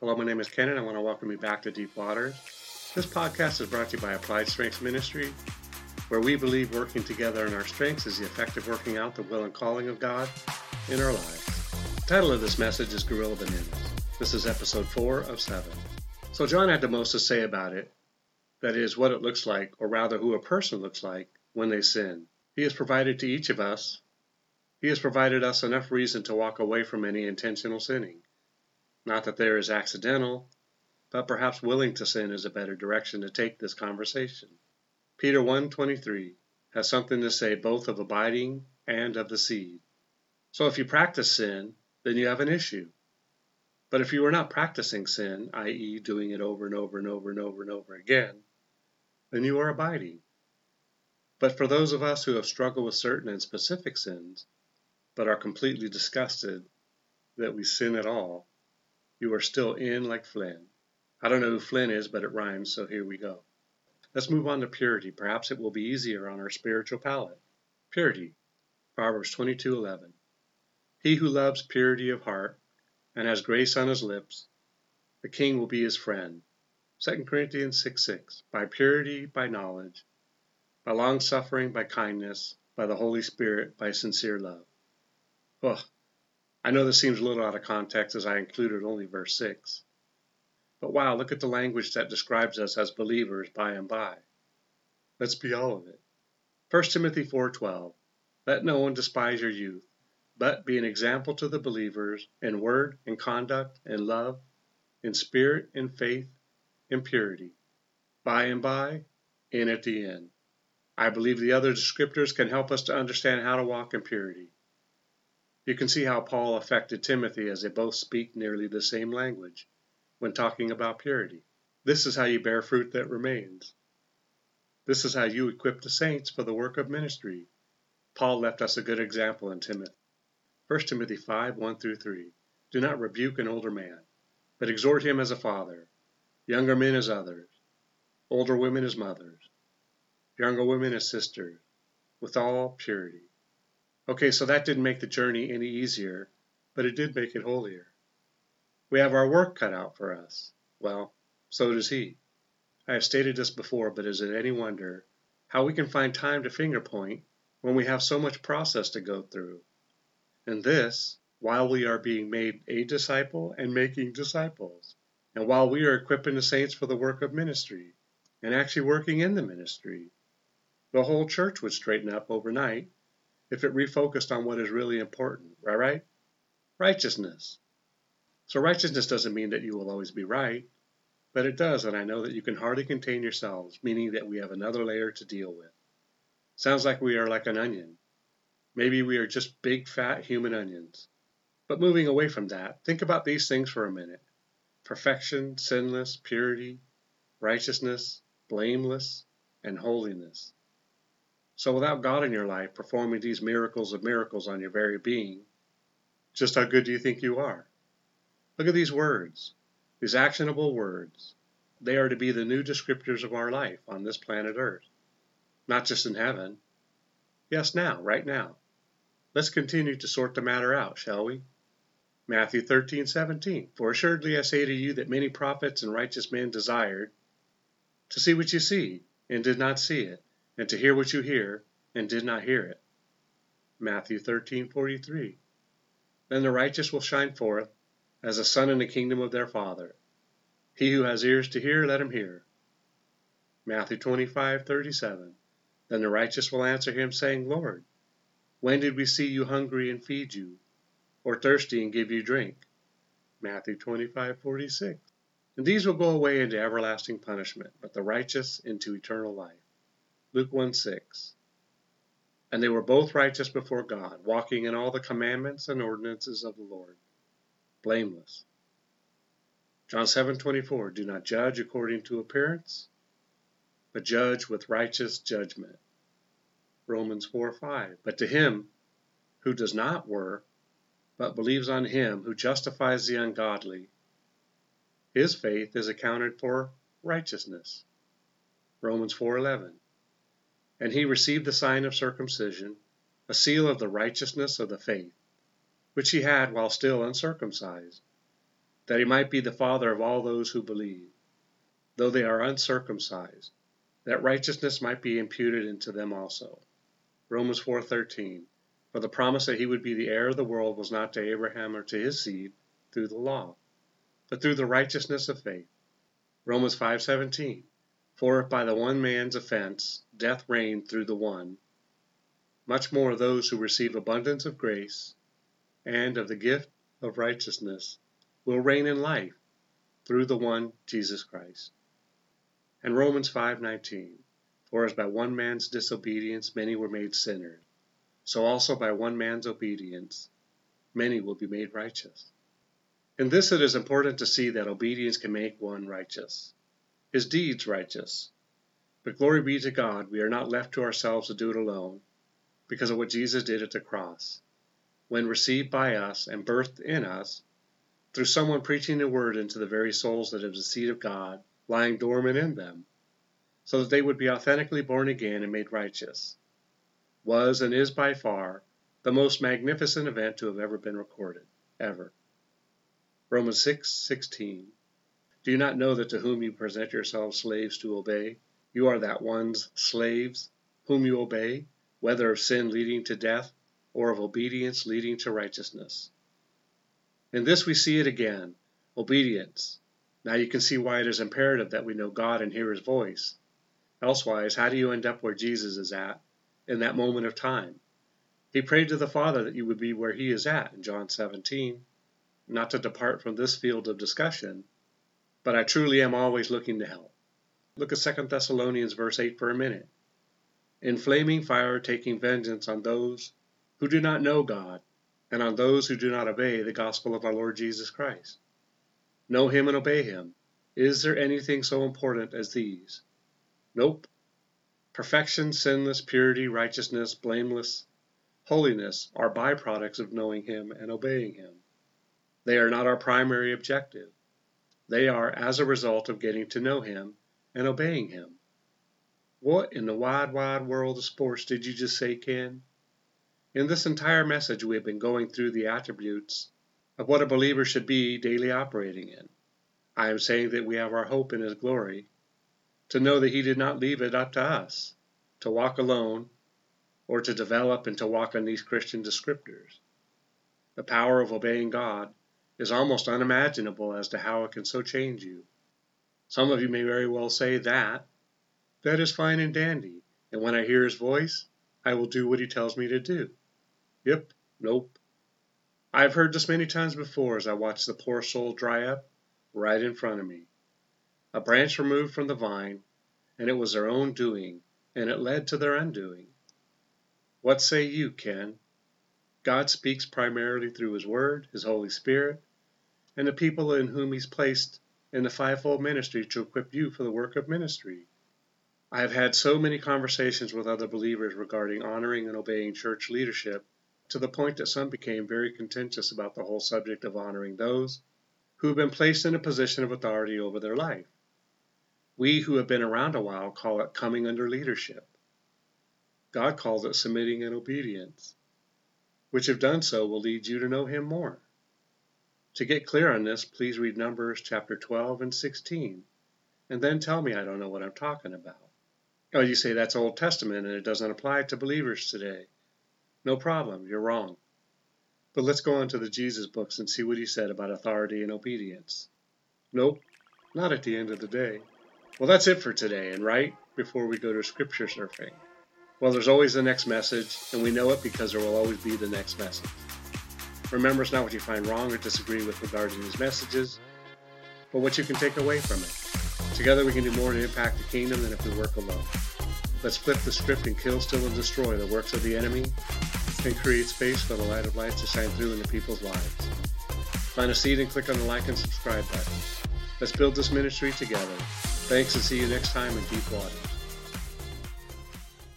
Hello, my name is Ken, and I want to welcome you back to Deep Waters. This podcast is brought to you by Applied Strengths Ministry, where we believe working together in our strengths is the effective working out the will and calling of God in our lives. The title of this message is Gorilla Bananas. This is episode 4 of 7. So, John had the most to say about it that is, what it looks like, or rather, who a person looks like when they sin. He has provided to each of us, He has provided us enough reason to walk away from any intentional sinning. Not that there is accidental, but perhaps willing to sin is a better direction to take this conversation. Peter 1:23 has something to say both of abiding and of the seed. So if you practice sin, then you have an issue. But if you are not practicing sin, i.e., doing it over and over and over and over and over again, then you are abiding. But for those of us who have struggled with certain and specific sins, but are completely disgusted that we sin at all, you are still in like Flynn. I don't know who Flynn is, but it rhymes, so here we go. Let's move on to purity. Perhaps it will be easier on our spiritual palate. Purity. Proverbs 22:11. He who loves purity of heart and has grace on his lips, the king will be his friend. 2 Corinthians 6:6. 6, by purity, by knowledge, by long suffering, by kindness, by the Holy Spirit, by sincere love. Ugh, I know this seems a little out of context as I included only verse 6. But wow, look at the language that describes us as believers by and by. Let's be all of it. 1 Timothy 4:12 Let no one despise your youth, but be an example to the believers in word, in conduct, in love, in spirit, in faith, in purity. By and by, in at the end. I believe the other descriptors can help us to understand how to walk in purity. You can see how Paul affected Timothy as they both speak nearly the same language when talking about purity. This is how you bear fruit that remains. This is how you equip the saints for the work of ministry. Paul left us a good example in Timothy. 1 Timothy 5 1 through 3. Do not rebuke an older man, but exhort him as a father, younger men as others, older women as mothers, younger women as sisters, with all purity. Okay, so that didn't make the journey any easier, but it did make it holier. We have our work cut out for us. Well, so does he. I have stated this before, but is it any wonder how we can find time to finger point when we have so much process to go through? And this, while we are being made a disciple and making disciples, and while we are equipping the saints for the work of ministry, and actually working in the ministry. The whole church would straighten up overnight if it refocused on what is really important, right? right? Righteousness. So righteousness doesn't mean that you will always be right, but it does, and I know that you can hardly contain yourselves, meaning that we have another layer to deal with. Sounds like we are like an onion. Maybe we are just big fat human onions. But moving away from that, think about these things for a minute. Perfection, sinless, purity, righteousness, blameless, and holiness. So without God in your life performing these miracles of miracles on your very being, just how good do you think you are? Look at these words, these actionable words. They are to be the new descriptors of our life on this planet Earth, not just in heaven. Yes, now, right now. Let's continue to sort the matter out, shall we? Matthew 13:17 For assuredly I say to you that many prophets and righteous men desired to see what you see and did not see it and to hear what you hear, and did not hear it. Matthew 13:43. Then the righteous will shine forth as a sun in the kingdom of their Father. He who has ears to hear, let him hear. Matthew 25:37. Then the righteous will answer him, saying, Lord, when did we see you hungry and feed you, or thirsty and give you drink? Matthew 25:46. And these will go away into everlasting punishment, but the righteous into eternal life. Luke 1 6. And they were both righteous before God, walking in all the commandments and ordinances of the Lord, blameless. John 7:24 Do not judge according to appearance, but judge with righteous judgment. Romans 4:5 But to him who does not work, but believes on him who justifies the ungodly, his faith is accounted for righteousness. Romans 4:11 and he received the sign of circumcision, a seal of the righteousness of the faith, which he had while still uncircumcised, that he might be the father of all those who believe, though they are uncircumcised, that righteousness might be imputed into them also. Romans 4:13 For the promise that he would be the heir of the world was not to Abraham or to his seed through the law, but through the righteousness of faith. Romans 5:17 For if by the one man's offense death reigned through the one, much more those who receive abundance of grace and of the gift of righteousness will reign in life through the one Jesus Christ. And Romans 5:19 For as by one man's disobedience many were made sinners, so also by one man's obedience many will be made righteous. In this it is important to see that obedience can make one righteous, his deeds righteous. But glory be to God, we are not left to ourselves to do it alone, because of what Jesus did at the cross. When received by us and birthed in us, through someone preaching the word into the very souls that have the seed of God lying dormant in them, so that they would be authentically born again and made righteous, was and is by far the most magnificent event to have ever been recorded, ever. Romans 6:16 Do you not know that to whom you present yourselves slaves to obey, you are that one's slaves whom you obey, whether of sin leading to death or of obedience leading to righteousness? In this we see it again obedience. Now you can see why it is imperative that we know God and hear His voice. Elsewise, how do you end up where Jesus is at in that moment of time? He prayed to the Father that you would be where He is at in John 17. Not to depart from this field of discussion, but I truly am always looking to help. Look at 2 Thessalonians verse 8 for a minute. In flaming fire taking vengeance on those who do not know God and on those who do not obey the gospel of our Lord Jesus Christ. Know Him and obey Him. Is there anything so important as these? Nope. Perfection, sinless, purity, righteousness, blameless, holiness are byproducts of knowing Him and obeying Him. They are not our primary objective. They are as a result of getting to know Him and obeying Him. What in the wide, wide world of sports did you just say, Ken? In this entire message, we have been going through the attributes of what a believer should be daily operating in. I am saying that we have our hope in His glory, to know that He did not leave it up to us to walk alone or to develop and to walk on these Christian descriptors. The power of obeying God is almost unimaginable as to how it can so change you. Some of you may very well say that. That is fine and dandy, and when I hear His voice, I will do what He tells me to do. Yep, nope. I've heard this many times before as I watched the poor soul dry up right in front of me. A branch removed from the vine, and it was their own doing, and it led to their undoing. What say you, Ken? God speaks primarily through His Word, His Holy Spirit, and the people in whom He's placed in the fivefold ministry to equip you for the work of ministry. I have had so many conversations with other believers regarding honoring and obeying church leadership to the point that some became very contentious about the whole subject of honoring those who have been placed in a position of authority over their life. We who have been around a while call it coming under leadership. God calls it submitting and obedience, which, if done so, will lead you to know Him more. To get clear on this, please read Numbers chapter 12 and 16, and then tell me I don't know what I'm talking about. Oh, you say that's Old Testament and it doesn't apply to believers today. No problem, you're wrong. But let's go on to the Jesus books and see what he said about authority and obedience. Nope, not at the end of the day. Well, that's it for today, and right before we go to scripture surfing. Well, there's always the next message, and we know it because there will always be the next message. Remember, it's not what you find wrong or disagree with regarding these messages, but what you can take away from it. Together, we can do more to impact the kingdom than if we work alone. Let's flip the script and kill, steal, and destroy the works of the enemy and create space for the light of light to shine through into people's lives. Find a seed and click on the like and subscribe button. Let's build this ministry together. Thanks and see you next time in Deep Water.